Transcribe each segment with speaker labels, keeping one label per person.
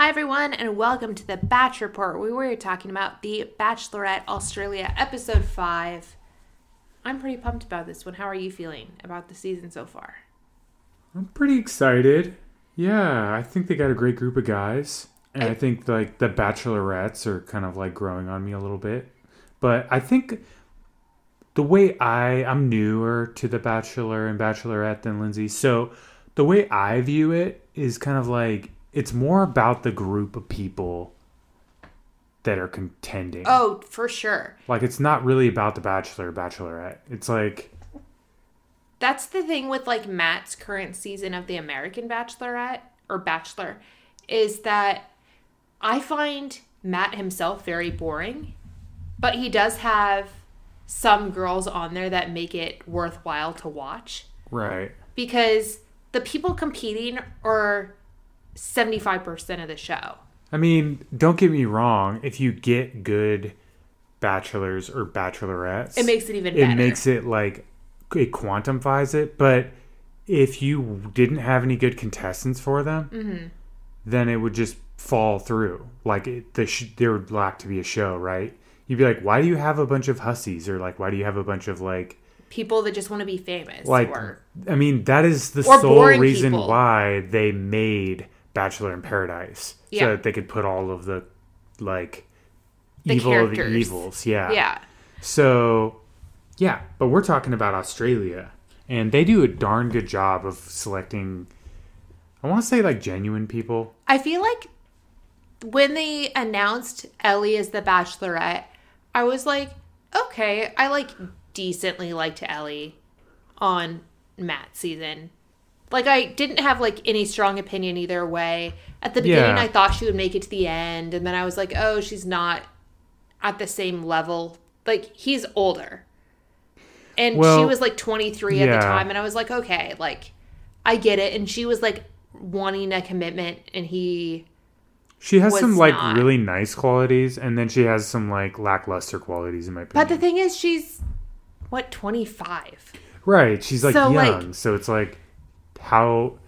Speaker 1: Hi, everyone, and welcome to the Batch Report, We were talking about the Bachelorette Australia episode 5. I'm pretty pumped about this one. How are you feeling about the season so far?
Speaker 2: I'm pretty excited. Yeah, I think they got a great group of guys. And I- think like the bachelorettes are kind of like growing on me a little bit. But I think the way I I'm newer to the bachelor and bachelorette than Lindsey. So the way I view it is kind of like it's more about the group of people that are contending.
Speaker 1: Oh, for sure.
Speaker 2: Like it's not really about the bachelor bachelorette. It's like
Speaker 1: That's the thing with like Matt's current season of the American Bachelorette or Bachelor is that I find Matt himself very boring, but he does have some girls on there that make it worthwhile to watch
Speaker 2: right.
Speaker 1: because the people competing are 75% of the show.
Speaker 2: I mean, don't get me wrong. If you get good bachelors or bachelorettes,
Speaker 1: It makes it even
Speaker 2: it
Speaker 1: better.
Speaker 2: makes it like it quantifies it. But if you didn't have any good contestants for them,
Speaker 1: Mm-hmm.
Speaker 2: then it would just fall through. Like it, the sh- there would lack to be a show, right? You'd be like, why do you have a bunch of hussies, or like, why do you have a bunch of like,
Speaker 1: people that just want to be famous
Speaker 2: like?
Speaker 1: or
Speaker 2: I mean, that is the sole reason
Speaker 1: people.
Speaker 2: why they made Bachelor in Paradise,
Speaker 1: Yeah.
Speaker 2: so that they could put all of the like
Speaker 1: The
Speaker 2: evil of the evils. Yeah.
Speaker 1: yeah.
Speaker 2: So, yeah, but we're talking about Australia, and they do a darn good job of selecting. I want to say like genuine people.
Speaker 1: I feel like when they announced Elly as the Bachelorette, I was like, okay, I like decently liked Elly on Matt's season. Like I didn't have like any strong opinion either way. At the beginning,
Speaker 2: Yeah.
Speaker 1: I thought she would make it to the end, and then I was like, oh, she's not at the same level. Like he's older, and she was like 23 at the time, and I was like, okay, like I get it. And she was like wanting a commitment, and he
Speaker 2: She has some like
Speaker 1: not.
Speaker 2: really nice qualities, and then she has some like lackluster qualities in my opinion.
Speaker 1: But the thing is, she's what twenty five.
Speaker 2: right? She's like
Speaker 1: So,
Speaker 2: young,
Speaker 1: like-
Speaker 2: so it's like, how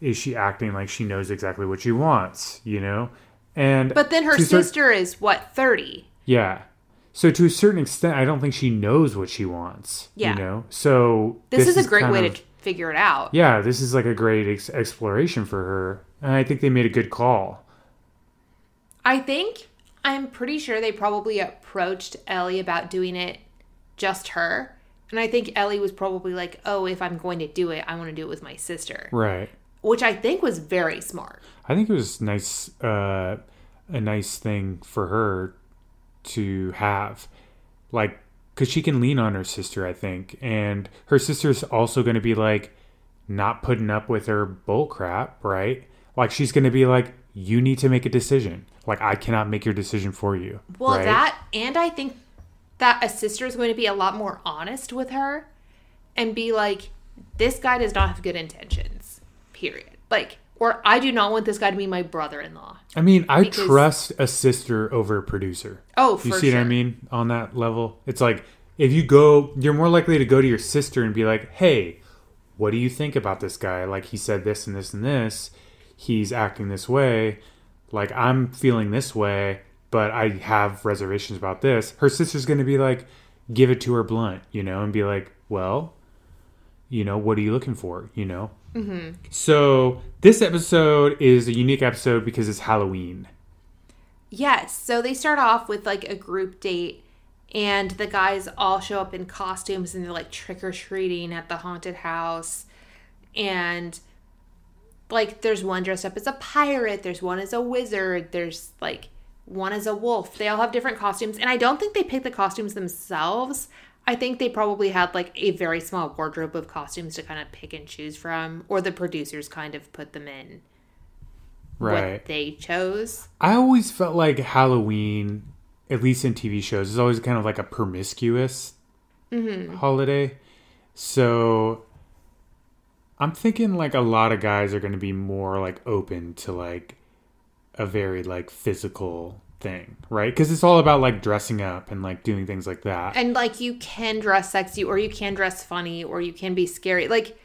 Speaker 2: is she acting like she knows exactly what she wants? You know, and
Speaker 1: But then her
Speaker 2: a cer-
Speaker 1: sister is what thirty.
Speaker 2: Yeah. So to a certain extent, I don't think she knows what she wants.
Speaker 1: Yeah.
Speaker 2: You know. So
Speaker 1: This, is a great way
Speaker 2: of-
Speaker 1: to figure it out.
Speaker 2: Yeah, this is like a great ex- exploration for her, and I think they made a good call.
Speaker 1: I think I'm pretty sure they probably approached Elly about doing it just her. And I think Elly was probably like, "Oh, if I'm going to do it, I want to do it with my sister,"
Speaker 2: Right.
Speaker 1: which I think was very smart.
Speaker 2: I think it was nice, uh, a nice thing for her to have, like, because she can lean on her sister. I think, and her sister's also going to be like, not putting up with her bull crap, right? Like she's going to be like, you need to make a decision. Like I cannot make your decision for you.
Speaker 1: Well,
Speaker 2: right?
Speaker 1: that and I think that a sister is going to be a lot more honest with her and be like, "This guy does not have good intentions." Period. Like, or I do not want this guy to be my brother-in-law.
Speaker 2: I mean, I
Speaker 1: Because-
Speaker 2: trust a sister over a producer.
Speaker 1: Oh,
Speaker 2: you see what I mean on that level? It's like if you go, you're more likely to go to your sister and be like, "Hey, what do you think about this guy? Like he said this and this and this. He's acting this way. Like I'm feeling this way, but I have reservations about this." Her sister's going to be like, give it to her blunt, you know, and be like, "Well, you know, what are you looking for?" You know. Mm-hmm. So this episode is a unique episode because it's Halloween.
Speaker 1: Yes. So they start off with like a group date, and the guys all show up in costumes and they're like trick or treating at the haunted house. And like, there's one dressed up as a pirate, there's one as a wizard, there's like one is a wolf. They all have different costumes. And I don't think they picked the costumes themselves. I think they probably had like a very small wardrobe of costumes to kind of pick and choose from, or the producers kind of put them in
Speaker 2: Right.
Speaker 1: what they chose.
Speaker 2: I always felt like Halloween, at least in TV shows, is always kind of like a promiscuous mm-hmm. holiday. So I'm thinking like a lot of guys are going to be more like open to like a very like physical thing, right? Because it's all about like dressing up and like doing things like that.
Speaker 1: and like you can dress sexy or you can dress funny or you can be scary like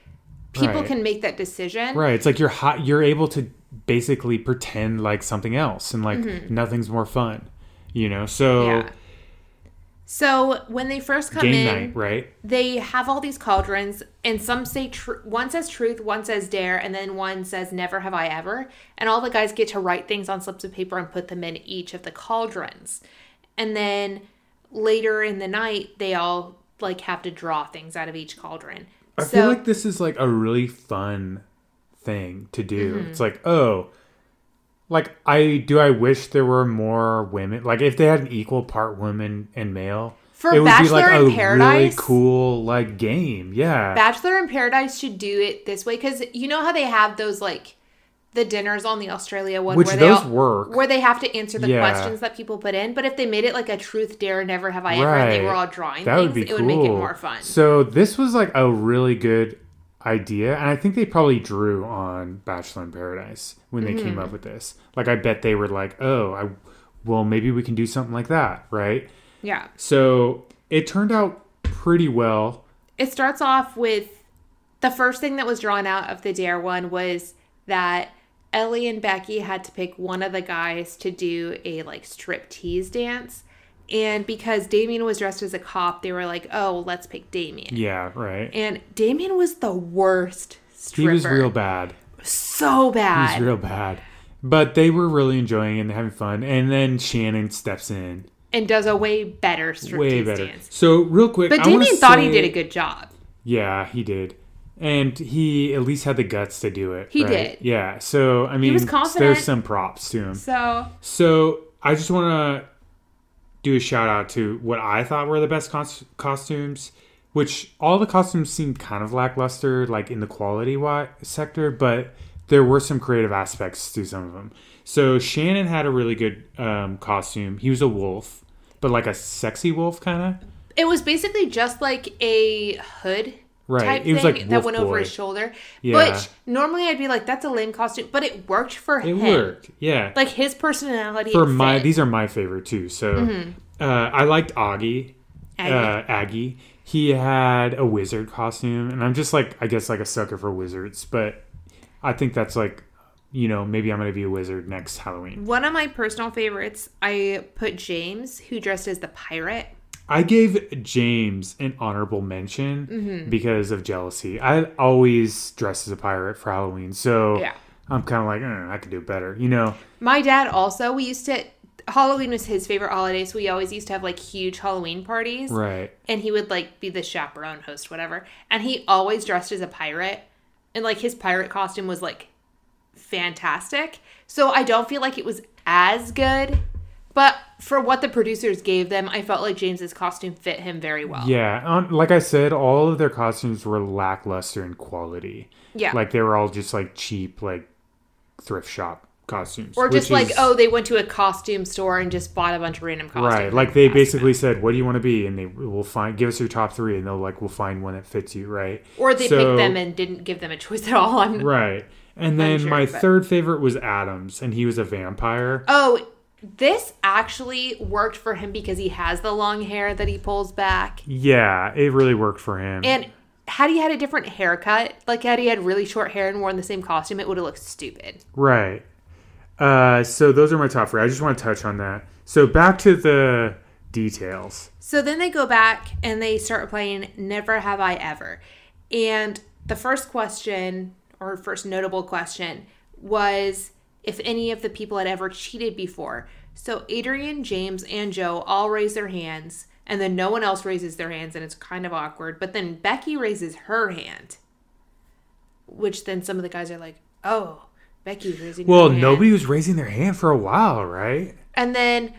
Speaker 1: people
Speaker 2: Right.
Speaker 1: can make that decision
Speaker 2: Right. It's like you're hot. You're able to basically pretend like something else and like mm-hmm. nothing's more fun. You know, so
Speaker 1: Yeah. So when they first come
Speaker 2: game
Speaker 1: in,
Speaker 2: night, right?
Speaker 1: they have all these cauldrons, and some say tr- one says truth, one says dare, and then one says never have I ever. And all the guys get to write things on slips of paper and put them in each of the cauldrons. And then later in the night, they all like have to draw things out of each cauldron.
Speaker 2: I
Speaker 1: so
Speaker 2: feel like this is like a really fun thing to do.
Speaker 1: Mm-hmm.
Speaker 2: It's like, oh, like I do. I wish there were more women. Like if they had an equal part women and male,
Speaker 1: For
Speaker 2: it would be like a
Speaker 1: in
Speaker 2: really cool like game. Yeah,
Speaker 1: Bachelor in Paradise should do it this way because you know how they have those like the dinners on the Australia one
Speaker 2: Which
Speaker 1: where they
Speaker 2: those
Speaker 1: all,
Speaker 2: work.
Speaker 1: where they have to answer the
Speaker 2: Yeah.
Speaker 1: questions that people put in. But if they made it like a truth dare, never have I ever, and they were all drawing
Speaker 2: that
Speaker 1: things,
Speaker 2: would be
Speaker 1: it
Speaker 2: cool.
Speaker 1: would make it more fun.
Speaker 2: So this was like a really good idea, and I think they probably drew on Bachelor in Paradise when they
Speaker 1: Mm-hmm.
Speaker 2: came up with this. Like I bet they were like, oh, I well maybe we can do something like that, right?
Speaker 1: yeah,
Speaker 2: So it turned out pretty well.
Speaker 1: it starts off with the first thing that was drawn out of the dare one was that Elly and Becky had to pick one of the guys to do a like strip tease dance. And because Damien was dressed as a cop, they were like, "Oh, let's pick Damien."
Speaker 2: Yeah, right.
Speaker 1: And Damien was the worst stripper.
Speaker 2: He was real bad.
Speaker 1: so
Speaker 2: He
Speaker 1: bad.
Speaker 2: was real bad. But they were really enjoying it and having fun. And then Shannon steps in.
Speaker 1: and does a way better striptease
Speaker 2: Way better.
Speaker 1: dance.
Speaker 2: So real quick,
Speaker 1: But
Speaker 2: I
Speaker 1: Damien thought he did a good job.
Speaker 2: Yeah, he did. And he at least had the guts to do it.
Speaker 1: He
Speaker 2: right?
Speaker 1: did.
Speaker 2: Yeah. So I mean,
Speaker 1: was confident.
Speaker 2: there's some props to him.
Speaker 1: So
Speaker 2: So I just want to do a shout out to what I thought were the best cos- costumes, which all the costumes seemed kind of lackluster, like in the quality sector, but there were some creative aspects to some of them. So Shannon had a really good um, costume. He was a wolf, but like a sexy wolf kind of.
Speaker 1: it was basically just like a hood
Speaker 2: Right.
Speaker 1: type
Speaker 2: It was
Speaker 1: thing
Speaker 2: like
Speaker 1: that went over his shoulder.
Speaker 2: Yeah.
Speaker 1: Which normally I'd be like, that's a lame costume, but it worked for
Speaker 2: It
Speaker 1: him.
Speaker 2: It worked. Yeah.
Speaker 1: Like his personality.
Speaker 2: for my
Speaker 1: fit.
Speaker 2: these are my favorite too. So uh, I liked Augie,
Speaker 1: Aggie.
Speaker 2: Uh, Aggie. He had a wizard costume, and I'm just like I guess like a sucker for wizards, but I think that's like you know maybe I'm gonna be a wizard next Halloween.
Speaker 1: One of my personal favorites, I put James, who dressed as the pirate.
Speaker 2: I gave James an honorable mention
Speaker 1: Mm-hmm.
Speaker 2: because of jealousy. I always dress as a pirate for Halloween, so
Speaker 1: Yeah.
Speaker 2: I'm kind of like "Eh, I could do better, you know.
Speaker 1: My dad also, we used to, Halloween was his favorite holiday, so we always used to have like huge Halloween parties.
Speaker 2: Right.
Speaker 1: and he would like be the chaperone host whatever and he always dressed as a pirate and like his pirate costume was like fantastic so i don't feel like it was as good but for what the producers gave them i felt like james's costume fit him very well
Speaker 2: Yeah, um, like I said, all of their costumes were lackluster in quality.
Speaker 1: Yeah.
Speaker 2: like they were all just like cheap, like thrift shop costumes,
Speaker 1: or just like
Speaker 2: is-
Speaker 1: oh they went to a costume store and just bought a bunch of random costumes
Speaker 2: right. Like they basically said, "What do you want to be?" And they will find, give us your top three, and they'll like, we'll find one that fits you, right?
Speaker 1: or they
Speaker 2: So-
Speaker 1: picked them and didn't give them a choice at all I'm,
Speaker 2: right. And then
Speaker 1: Unsure,
Speaker 2: my
Speaker 1: but-
Speaker 2: third favorite was Adams, and he was a vampire.
Speaker 1: oh this actually worked for him because he has the long hair that he pulls back
Speaker 2: Yeah, it really worked for him.
Speaker 1: And had he had a different haircut, like had he had really short hair and worn the same costume, it would have looked stupid.
Speaker 2: Right. Uh, so those are my top three. I just want to touch on that. So back to the details.
Speaker 1: So then they go back and they start playing Never Have I Ever. And the first question, or first notable question, was if any of the people had ever cheated before. So Adrian, James, and Joe all raise their hands, and then no one else raises their hands, and it's kind of awkward. But then Becky raises her hand, which then some of the guys are like, oh, Becky's raising
Speaker 2: Well,
Speaker 1: her hand.
Speaker 2: nobody was raising their hand for a while, right?
Speaker 1: And then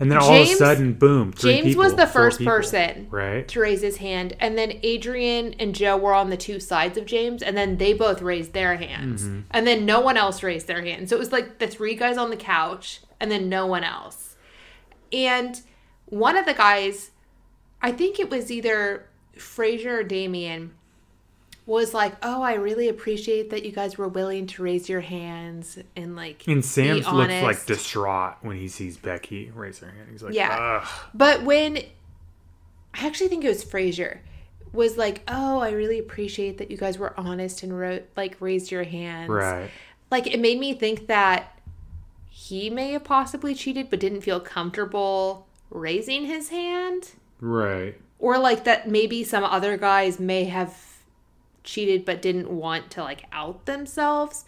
Speaker 2: And then all of a sudden, boom.
Speaker 1: James was the first
Speaker 2: people,
Speaker 1: person
Speaker 2: right?
Speaker 1: to raise his hand, and then Adrian and Joe were on the two sides of James, and then they both raised their hands,
Speaker 2: Mm-hmm.
Speaker 1: and then no one else raised their hand. So it was like the three guys on the couch, and then no one else. And one of the guys, I think it was either Frazer or Damien, was like, "Oh, I really appreciate that you guys were willing to raise your hands and like
Speaker 2: And Sam looks
Speaker 1: honest."
Speaker 2: like distraught when he sees Becky raise her hand. He's like,
Speaker 1: Yeah.
Speaker 2: Ugh.
Speaker 1: But when I actually think it was Frazer was like, "Oh, I really appreciate that you guys were honest and wrote like raised your hands."
Speaker 2: Right.
Speaker 1: like it made me think that he may have possibly cheated but didn't feel comfortable raising his hand
Speaker 2: Right.
Speaker 1: or like that maybe some other guys may have cheated but didn't want to like out themselves.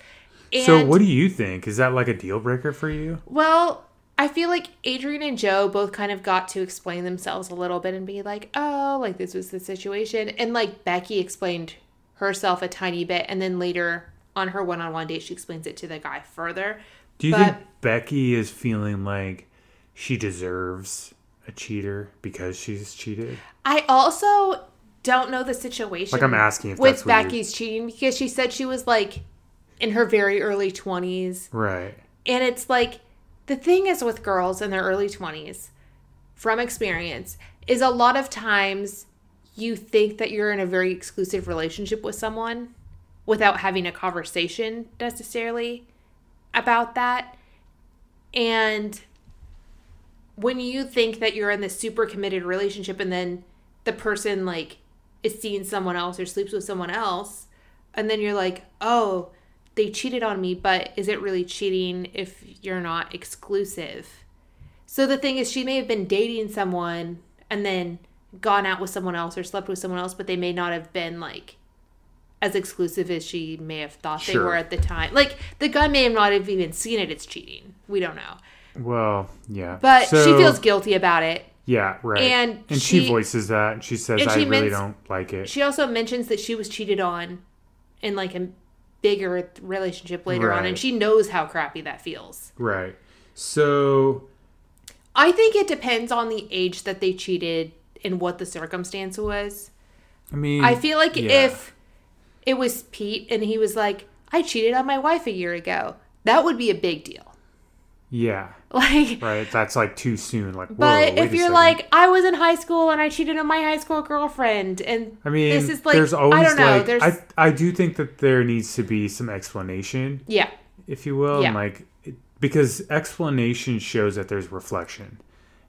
Speaker 1: And
Speaker 2: so what do you think? Is that like a deal breaker for you?
Speaker 1: well, I feel like Adrian and Joe both kind of got to explain themselves a little bit and be like, "Oh, like this was the situation." And like Becky explained herself a tiny bit and then later on her one-on-one date she explains it to the guy further.
Speaker 2: Do you
Speaker 1: But-
Speaker 2: think Becky is feeling like she deserves a cheater because she's cheated?
Speaker 1: I also don't know the situation.
Speaker 2: Like I'm asking if
Speaker 1: with
Speaker 2: that's what you're-
Speaker 1: Becky's cheating because she said she was like in her very early 20s.
Speaker 2: Right.
Speaker 1: And it's like the thing is with girls in their early 20s, from experience, is a lot of times you think that you're in a very exclusive relationship with someone without having a conversation necessarily about that. And when you think that you're in this super committed relationship and then the person like is seeing someone else or sleeps with someone else and then you're like oh they cheated on me but is it really cheating if you're not exclusive? So the thing is she may have been dating someone and then gone out with someone else or slept with someone else but they may not have been like as exclusive as she may have thought they were at the time. Like the guy may have not have even seen it it's cheating. We don't know.
Speaker 2: Well, yeah.
Speaker 1: but she feels guilty about it
Speaker 2: Yeah, right.
Speaker 1: and
Speaker 2: and she,
Speaker 1: she-
Speaker 2: voices that. And she says,
Speaker 1: and
Speaker 2: "I really don't like it."
Speaker 1: She also mentions that she was cheated on in like a bigger relationship later on, and she knows how crappy that feels.
Speaker 2: right. So
Speaker 1: I think it depends on the age that they cheated and what the circumstance was.
Speaker 2: I mean,
Speaker 1: I feel like
Speaker 2: yeah.
Speaker 1: if it was Pete and he was like, I cheated on my wife a year ago, that would be a big deal.
Speaker 2: yeah,
Speaker 1: Like,
Speaker 2: right. That's like too soon. Like,
Speaker 1: but
Speaker 2: wait
Speaker 1: if you're like, I was in high school and I cheated on my high school girlfriend, and
Speaker 2: I mean,
Speaker 1: this is like,
Speaker 2: there's always
Speaker 1: I don't know,
Speaker 2: like,
Speaker 1: there's,
Speaker 2: I I do think that there needs to be some explanation,
Speaker 1: yeah,
Speaker 2: if you will,
Speaker 1: Yeah.
Speaker 2: and like because explanation shows that there's reflection,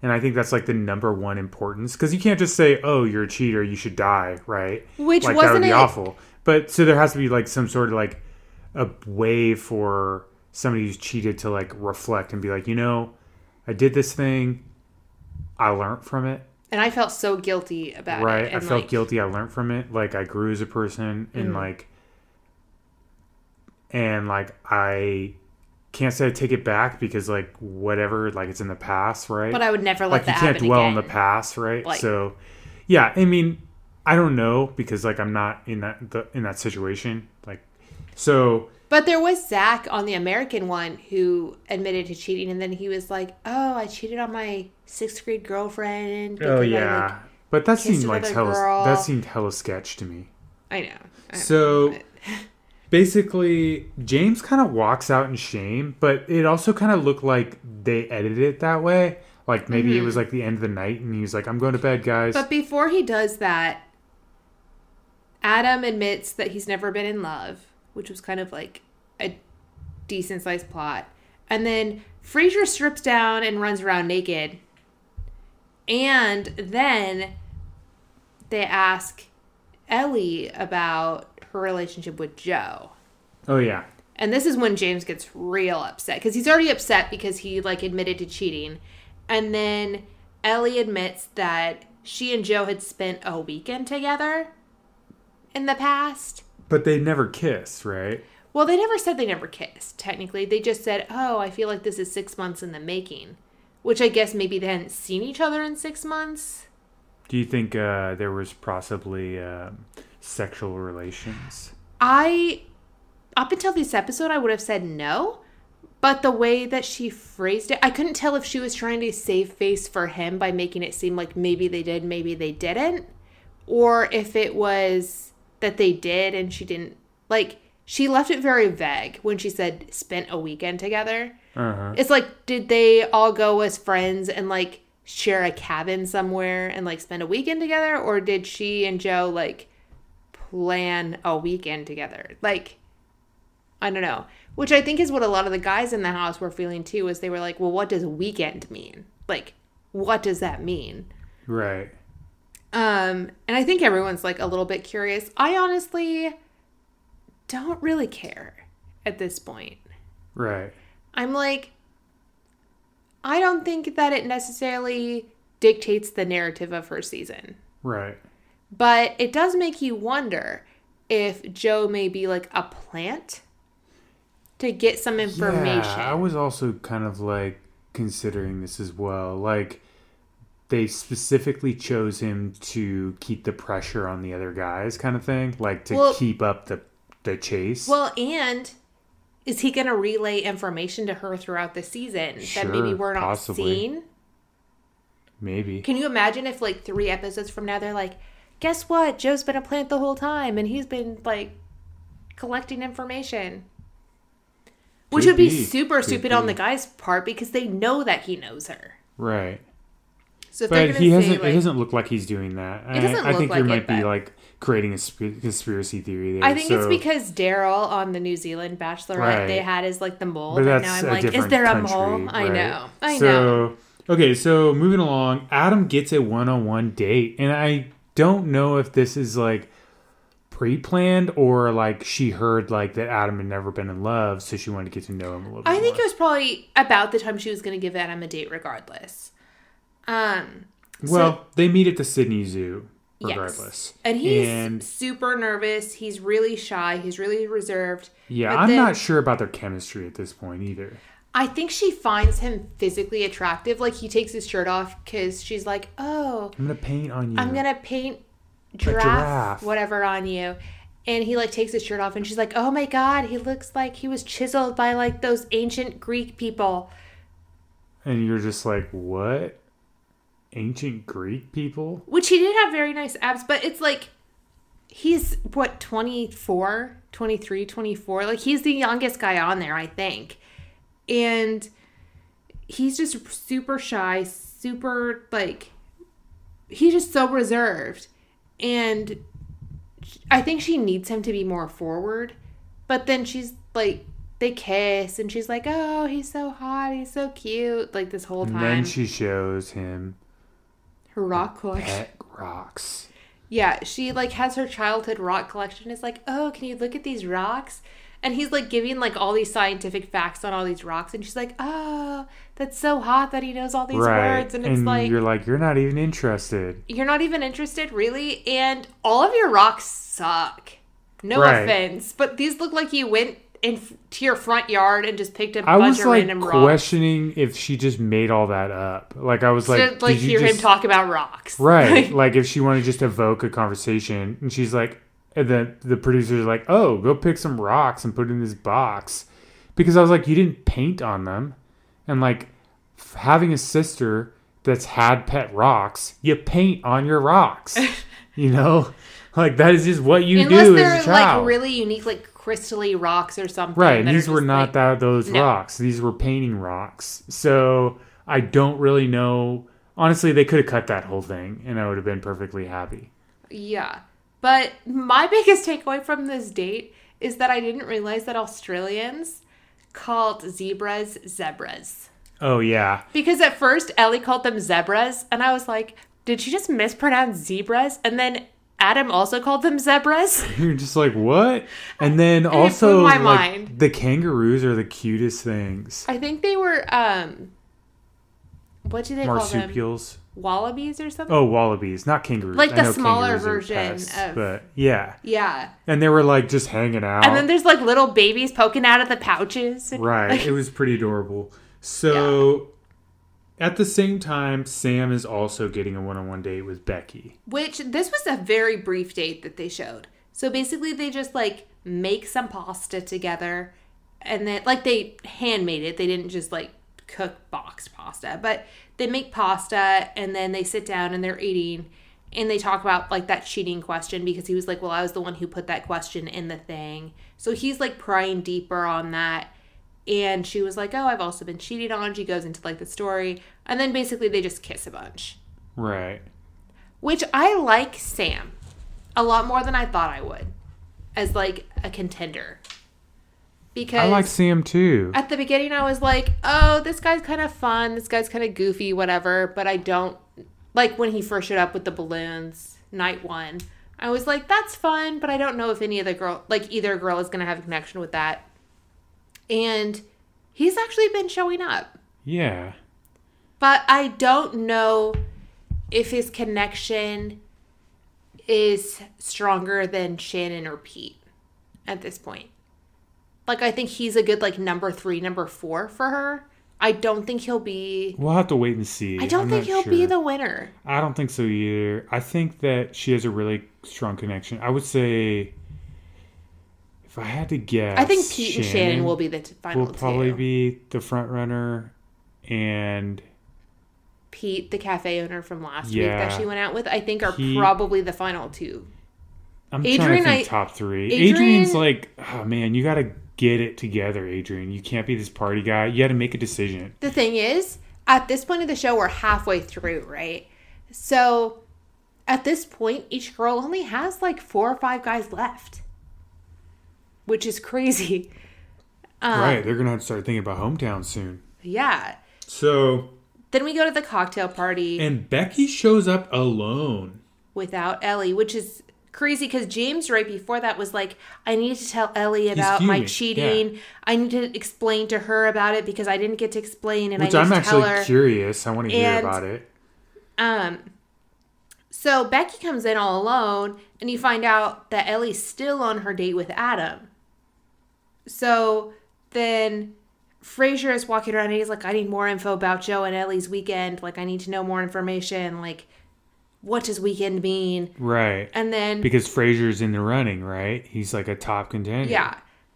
Speaker 2: and I think that's like the number one importance because you can't just say, "Oh, you're a cheater, you should die," right?
Speaker 1: Which
Speaker 2: like that would be
Speaker 1: it-
Speaker 2: awful. But so there has to be like some sort of like a way for somebody who's cheated to like reflect and be like, you know, I did this thing, I learned from it.
Speaker 1: and I felt so guilty about it.
Speaker 2: right i felt
Speaker 1: like,
Speaker 2: guilty i learned from it like i grew as a person and
Speaker 1: Mm.
Speaker 2: like and like i can't say i take it back because like whatever like it's in the past right
Speaker 1: But I would never let
Speaker 2: like
Speaker 1: that
Speaker 2: you can't dwell
Speaker 1: again.
Speaker 2: in the past right
Speaker 1: Like-
Speaker 2: so yeah i mean i don't know because like i'm not in that the, in that situation like so
Speaker 1: But there was Zach on the American one who admitted to cheating, and then he was like, "Oh, I cheated on my sixth grade girlfriend."
Speaker 2: oh
Speaker 1: because I,
Speaker 2: yeah
Speaker 1: like-
Speaker 2: but that seemed like hella that seemed hella sketch to me
Speaker 1: I know. I know.
Speaker 2: So basically, James kind of walks out in shame, but it also kind of looked like they edited it that way. Like maybe it was mm-hmm. like the end of the night, and he was like, "I'm going to bed, guys."
Speaker 1: But before he does that, Adam admits that he's never been in love, which was kind of like a decent sized plot. And then Frazer strips down and runs around naked. And then they ask Elly about her relationship with Joe.
Speaker 2: oh yeah,
Speaker 1: And this is when James gets real upset because he's already upset because he like admitted to cheating. And then Elly admits that she and Joe had spent a weekend together in the past.
Speaker 2: But they never kiss, right?
Speaker 1: Well, they never said they never kissed, technically. They just said, "Oh, I feel like this is 6 months in the making." Which I guess maybe they hadn't seen each other in 6 months.
Speaker 2: Do you think uh, there was possibly um sexual relations?
Speaker 1: I up until this episode I would have said no, but the way that she phrased it, I couldn't tell if she was trying to save face for him by making it seem like maybe they did, maybe they didn't, or if it was that they did and she didn't like she left it very vague when she said spent a weekend together.
Speaker 2: Uh huh.
Speaker 1: It's like did they all go as friends and like share a cabin somewhere and like spend a weekend together or did she and Joe like plan a weekend together? Like I don't know. Which I think is what a lot of the guys in the house were feeling too is they were like, "Well, what does weekend mean? Like what does that mean?"
Speaker 2: Right.
Speaker 1: Um, and I think everyone's like a little bit curious. I honestly don't really care at this point.
Speaker 2: Right.
Speaker 1: I'm like, I don't think that it necessarily dictates the narrative of her season.
Speaker 2: Right.
Speaker 1: But it does make you wonder if Joe may be like a plant to get some information.
Speaker 2: Yeah, I was also kind of like considering this as well. Like they specifically chose him to keep the pressure on the other guys kind of thing, like to
Speaker 1: Well-
Speaker 2: keep up the the chase.
Speaker 1: Well, and is he going to relay information to her throughout the season that maybe we're not
Speaker 2: possibly.
Speaker 1: seeing?
Speaker 2: Maybe.
Speaker 1: Can you imagine if like three episodes from now they're like, guess what? Joe's been a plant the whole time and he's been like collecting information. Which
Speaker 2: Could
Speaker 1: would be,
Speaker 2: be.
Speaker 1: super
Speaker 2: Could
Speaker 1: stupid on the guy's part because they know that he knows her.
Speaker 2: Right.
Speaker 1: So
Speaker 2: But he hasn't.
Speaker 1: like,
Speaker 2: it doesn't look like he's doing that.
Speaker 1: It doesn't
Speaker 2: I, I think
Speaker 1: like
Speaker 2: there
Speaker 1: it,
Speaker 2: might be
Speaker 1: but-
Speaker 2: like creating a sp- conspiracy theory there.
Speaker 1: I think it's because Daryl on the New Zealand Bachelorette
Speaker 2: Right.
Speaker 1: they had is like the mole,
Speaker 2: But
Speaker 1: and
Speaker 2: that's
Speaker 1: now I'm like, is there a
Speaker 2: country,
Speaker 1: mole? I know, I
Speaker 2: so,
Speaker 1: know.
Speaker 2: Okay, so moving along, Adam gets a one-on-one date, and I don't know if this is like pre-planned or like she heard like that Adam had never been in love, so she wanted to get to know him a little bit.
Speaker 1: I think it was probably about the time she was going to give Adam a date, regardless. Um,
Speaker 2: Well, they meet at the Sydney Zoo,
Speaker 1: Yes.
Speaker 2: regardless.
Speaker 1: and he's
Speaker 2: And-
Speaker 1: super nervous. He's really shy. He's really reserved.
Speaker 2: Yeah,
Speaker 1: But
Speaker 2: I'm
Speaker 1: then-
Speaker 2: not sure about their chemistry at this point either.
Speaker 1: I think she finds him physically attractive. Like he takes his shirt off because she's like, "Oh,
Speaker 2: I'm gonna paint on you.
Speaker 1: I'm gonna paint giraffe,
Speaker 2: giraffe.
Speaker 1: whatever on you." And he like takes his shirt off, and she's like, "Oh my god, he looks like he was chiseled by like those ancient Greek people."
Speaker 2: and you're just like, what? Ancient Greek people?
Speaker 1: Which he did have very nice abs, but it's like he's what 24, 23, 24. Like he's the youngest guy on there, I think. And he's just super shy, super like he's just so reserved. And I think she needs him to be more forward. But then she's like they kiss and she's like, "Oh, he's so hot. He's so cute." Like this whole
Speaker 2: And
Speaker 1: time.
Speaker 2: then she shows him
Speaker 1: her rock collection.
Speaker 2: pet rocks.
Speaker 1: Yeah, she like has her childhood rock collection. Is like, oh, can you look at these rocks? And he's like giving like all these scientific facts on all these rocks, and she's like, oh, that's so hot that he knows all these
Speaker 2: right.
Speaker 1: words, and it's like
Speaker 2: you're
Speaker 1: you're...
Speaker 2: like, you're not even interested.
Speaker 1: You're not even interested, really. And all of your rocks suck. No
Speaker 2: Right.
Speaker 1: offense, but these look like you went in to your front yard and just picked a
Speaker 2: I
Speaker 1: bunch
Speaker 2: was
Speaker 1: of
Speaker 2: like
Speaker 1: random rocks.
Speaker 2: questioning if she just made all that up. Like I was like,
Speaker 1: to like
Speaker 2: you
Speaker 1: hear him talk about rocks,
Speaker 2: Right. like if she wanted to just evoke a conversation and she's like and then the producer's like, Oh, go pick some rocks and put in this box. Because I was like, You didn't paint on them. And like f- having a sister that's had pet rocks, you paint on your rocks. you know? Like that is just what you
Speaker 1: Unless
Speaker 2: do
Speaker 1: they're
Speaker 2: as a
Speaker 1: like really unique, like crystally rocks or something.
Speaker 2: Right, these were not
Speaker 1: like-
Speaker 2: that those
Speaker 1: No.
Speaker 2: rocks. These were painting rocks. So I don't really know. Honestly, they could have cut that whole thing, and I would have been perfectly happy.
Speaker 1: Yeah. But my biggest takeaway from this date is that I didn't realize that Australians called zebras zebras.
Speaker 2: Oh yeah,
Speaker 1: Because at first Elly called them zebras, and I was like, did she just mispronounce zebras? And then Adam also called them zebras.
Speaker 2: you're just like what? And then
Speaker 1: it
Speaker 2: also
Speaker 1: my
Speaker 2: like,
Speaker 1: mind.
Speaker 2: the kangaroos are the cutest things.
Speaker 1: I think they were um what do they call them?
Speaker 2: Marsupials.
Speaker 1: Wallabies or something?
Speaker 2: Oh, wallabies, not kangaroos.
Speaker 1: Like the smaller version
Speaker 2: pests,
Speaker 1: of-
Speaker 2: but yeah.
Speaker 1: Yeah.
Speaker 2: And they were like just hanging out.
Speaker 1: And then there's like little babies poking out of the pouches. and-
Speaker 2: Right. it was pretty adorable. So at the same time, Sam is also getting a one on one date with Becky.
Speaker 1: Which this was a very brief date that they showed. So basically, they just like make some pasta together, and then like they handmade it. They didn't just like cook boxed pasta, but they make pasta and then they sit down and they're eating. And they talk about like that cheating question because he was like, Well, I was the one who put that question in the thing. So he's like prying deeper on that. And she was like, Oh, I've also been cheated on. She goes into like the story. And then basically they just kiss a bunch
Speaker 2: Right.
Speaker 1: which I like Sam a lot more than I thought I would as like a contender. Because
Speaker 2: I like Sam too.
Speaker 1: at the beginning I was like, "Oh, this guy's kind of fun. This guy's kind of goofy, whatever." But I don't like when he first showed up with the balloons, night one. I was like, "That's fun," but I don't know if any of the girl, like either girl, is gonna have a connection with that. And He's actually been showing up.
Speaker 2: Yeah.
Speaker 1: But I don't know if his connection is stronger than Shannon or Pete at this point. Like I think he's a good like number 3, number 4 for her. I don't think he'll be
Speaker 2: We'll have to wait and see.
Speaker 1: I don't
Speaker 2: I'm
Speaker 1: think he'll be the winner.
Speaker 2: I don't think so either. I think that she has a really strong connection. I would say, if I had to guess,
Speaker 1: I think Pete and Shannon will be the t- final
Speaker 2: will probably
Speaker 1: two.
Speaker 2: be the front runner, and
Speaker 1: Pete, the cafe owner from last week that she went out with, I think are
Speaker 2: He-
Speaker 1: probably the final two.
Speaker 2: I'm
Speaker 1: Adrian,
Speaker 2: trying to think
Speaker 1: I-
Speaker 2: top three.
Speaker 1: Adrian-
Speaker 2: Adrian's like, oh man, you got to get it together, Adrian. You can't be this party guy. You got to make a decision.
Speaker 1: The thing is, at this point of the show, we're halfway through, right? So at this point, each girl only has like four or five guys left, which is crazy. Um,
Speaker 2: right? They're gonna have to start thinking about hometown soon.
Speaker 1: Yeah.
Speaker 2: So,
Speaker 1: Then we go to the cocktail party
Speaker 2: and Becky shows up alone.
Speaker 1: without Elly, which is crazy because James right before that was like, I need to tell Elly about my cheating. I need to explain to her about it because I didn't get to explain and
Speaker 2: Which
Speaker 1: I tell
Speaker 2: actually curious. I want to hear about it.
Speaker 1: Um, so Becky comes in all alone, and you find out that Elly's still on her date with Adam. So then Frazer is walking around and he's like, I need more info about Joe and Elly's weekend. Like, I need to know more information. Like, what does weekend mean?
Speaker 2: Right.
Speaker 1: And then,
Speaker 2: Because Frazer's in the running, right? He's like a top contender.
Speaker 1: yeah.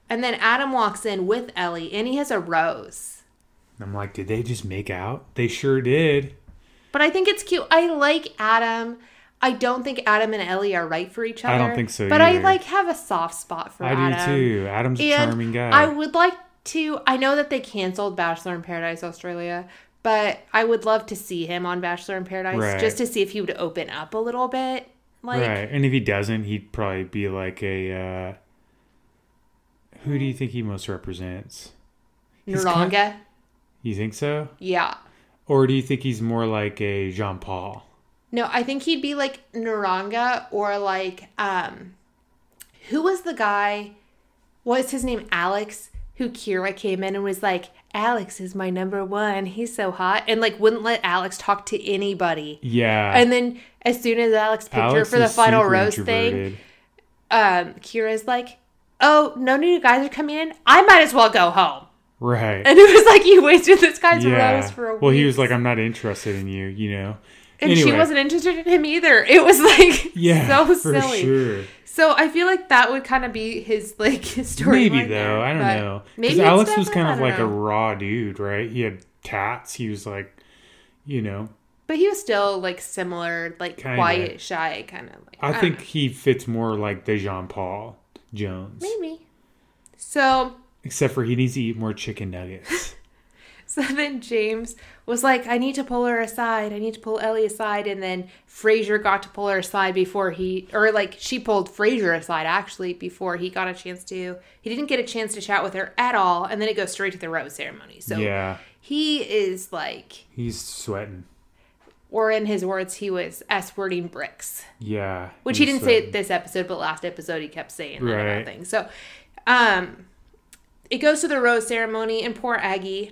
Speaker 1: And then Adam walks in with Elly, and he has a rose.
Speaker 2: I'm like, did they just make out? They sure did.
Speaker 1: But I think it's cute. I like Adam. I don't think Adam and Elly are right for each other.
Speaker 2: I don't think so
Speaker 1: But I like have a soft spot for
Speaker 2: I
Speaker 1: Adam.
Speaker 2: do too. Adam's a charming guy.
Speaker 1: I would like to. I know that they canceled Bachelor in Paradise Australia, but I would love to see him on Bachelor in Paradise
Speaker 2: Right.
Speaker 1: just to see if he would open up a little bit. Like,
Speaker 2: right. And if he doesn't, he'd probably be like a. Uh, who do you think he most represents?
Speaker 1: Naranga.
Speaker 2: kind- You think so?
Speaker 1: yeah.
Speaker 2: Or do you think he's more like a Jean Paul?
Speaker 1: No, I think he'd be like Naranga or like um who was the guy what's his name? Alex, who Kira came in and was like, Alex is my number one. He's so hot. And like wouldn't let Alex talk to anybody.
Speaker 2: Yeah.
Speaker 1: And then as soon as Alex picked her for the final rose thing, um, Kira's like, "Oh, no new guys are coming in. I might as well go home."
Speaker 2: Right.
Speaker 1: And it was like you wasted this guy's
Speaker 2: yeah.
Speaker 1: rose for a week.
Speaker 2: well, he was like, I'm not interested in you, you know?
Speaker 1: And she wasn't interested in him either. It was like
Speaker 2: Yeah.
Speaker 1: so
Speaker 2: for
Speaker 1: silly.
Speaker 2: sure.
Speaker 1: So I feel like that would kind of be his like his story.
Speaker 2: Maybe though, I don't know. Because
Speaker 1: Maybe
Speaker 2: Alex was kind of
Speaker 1: I
Speaker 2: like a raw dude, right? He had tats. He was like, you know,
Speaker 1: but he was still like similar, like
Speaker 2: Kinda.
Speaker 1: quiet, shy, kind of like.
Speaker 2: I
Speaker 1: don't
Speaker 2: think
Speaker 1: know.
Speaker 2: he fits more like the Jean Paul Jones,
Speaker 1: maybe. So
Speaker 2: except for he needs to eat more chicken nuggets.
Speaker 1: So then James was like, I need to pull her aside. I need to pull Elly aside. And then Frazer got to pull her aside before he, or like she pulled Frazer aside actually before he got a chance to. He didn't get a chance to chat with her at all. And then it goes straight to the rose ceremony. So
Speaker 2: yeah,
Speaker 1: he is like,
Speaker 2: he's sweating.
Speaker 1: or in his words, he was S wording bricks,
Speaker 2: Yeah,
Speaker 1: which he didn't say
Speaker 2: sweating.
Speaker 1: it this episode, but last episode he kept saying that
Speaker 2: Right.
Speaker 1: things. So, um, it goes to the rose ceremony, and poor Aggie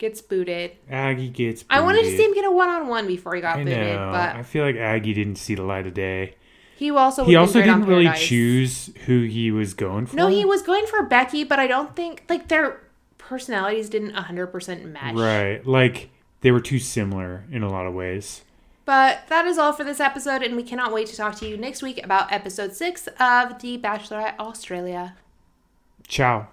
Speaker 1: gets booted.
Speaker 2: Aggie gets.
Speaker 1: I wanted to see him get a one on one before he got
Speaker 2: I
Speaker 1: booted,
Speaker 2: know.
Speaker 1: but
Speaker 2: I feel like Aggie didn't see the light of day.
Speaker 1: he also
Speaker 2: He also
Speaker 1: been great on
Speaker 2: didn't really
Speaker 1: Paradise.
Speaker 2: choose who he was going for.
Speaker 1: No, he was going for Becky, but I don't think like their personalities didn't hundred percent match.
Speaker 2: right. Like they were too similar in a lot of ways.
Speaker 1: But that is all for this episode, and we cannot wait to talk to you next week about episode six of The Bachelorette Australia.
Speaker 2: Ciao.